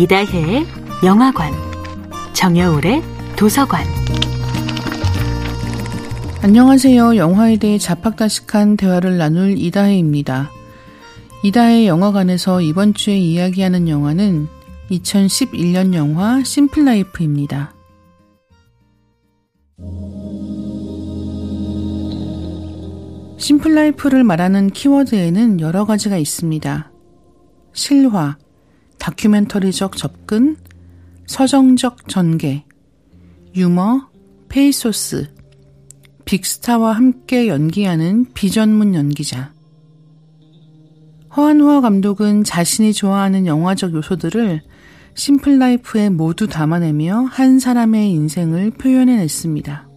이다혜의 영화관, 정여울의 도서관. 안녕하세요. 영화에 대해 잡학다식한 대화를 나눌 이다혜입니다. 이다혜 영화관에서 이번 주에 이야기하는 영화는 2011년 영화 심플라이프입니다. 심플라이프를 말하는 키워드에는 여러 가지가 있습니다. 실화, 다큐멘터리적 접근, 서정적 전개, 유머, 페이소스, 빅스타와 함께 연기하는 비전문 연기자. 허안화 감독은 자신이 좋아하는 영화적 요소들을 심플 라이프에 모두 담아내며 한 사람의 인생을 표현해냈습니다.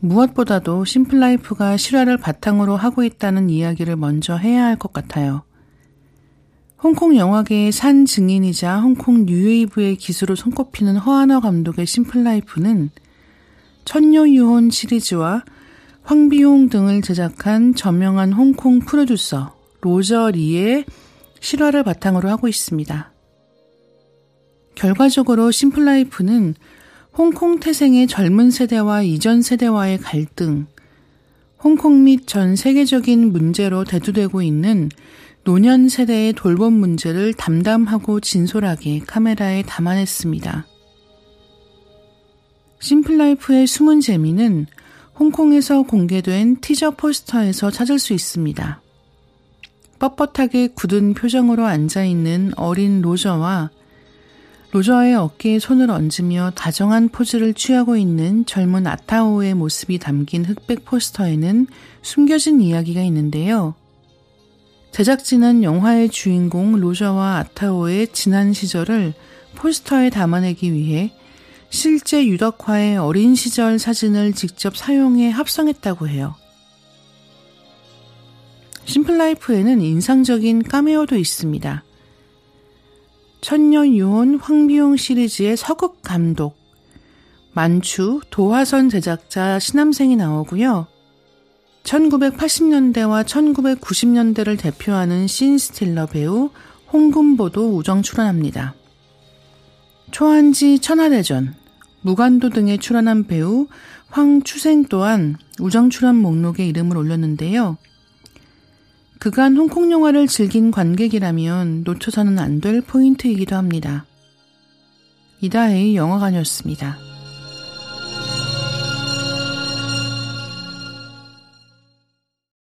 무엇보다도 심플 라이프가 실화를 바탕으로 하고 있다는 이야기를 먼저 해야 할 것 같아요. 홍콩 영화계의 산 증인이자 홍콩 뉴웨이브의 기수로 손꼽히는 허안화 감독의 심플라이프는 천녀유혼 시리즈와 황비홍 등을 제작한 저명한 홍콩 프로듀서 로저 리의 실화를 바탕으로 하고 있습니다. 결과적으로 심플라이프는 홍콩 태생의 젊은 세대와 이전 세대와의 갈등, 홍콩 및 전 세계적인 문제로 대두되고 있는 노년 세대의 돌봄 문제를 담담하고 진솔하게 카메라에 담아냈습니다. 심플라이프의 숨은 재미는 홍콩에서 공개된 티저 포스터에서 찾을 수 있습니다. 뻣뻣하게 굳은 표정으로 앉아있는 어린 로저와 로저의 어깨에 손을 얹으며 다정한 포즈를 취하고 있는 젊은 아타오의 모습이 담긴 흑백 포스터에는 숨겨진 이야기가 있는데요. 제작진은 영화의 주인공 로저와 아타오의 지난 시절을 포스터에 담아내기 위해 실제 유덕화의 어린 시절 사진을 직접 사용해 합성했다고 해요. 심플라이프에는 인상적인 까메오도 있습니다. 천년 유혼 황비용 시리즈의 서극 감독, 만추, 도화선 제작자 신남생이 나오고요. 1980년대와 1990년대를 대표하는 신스틸러 배우 홍금보도 우정 출연합니다. 초한지 천하대전, 무간도 등에 출연한 배우 황추생 또한 우정 출연 목록에 이름을 올렸는데요. 그간 홍콩 영화를 즐긴 관객이라면 놓쳐서는 안 될 포인트이기도 합니다. 이다혜의 영화관이었습니다.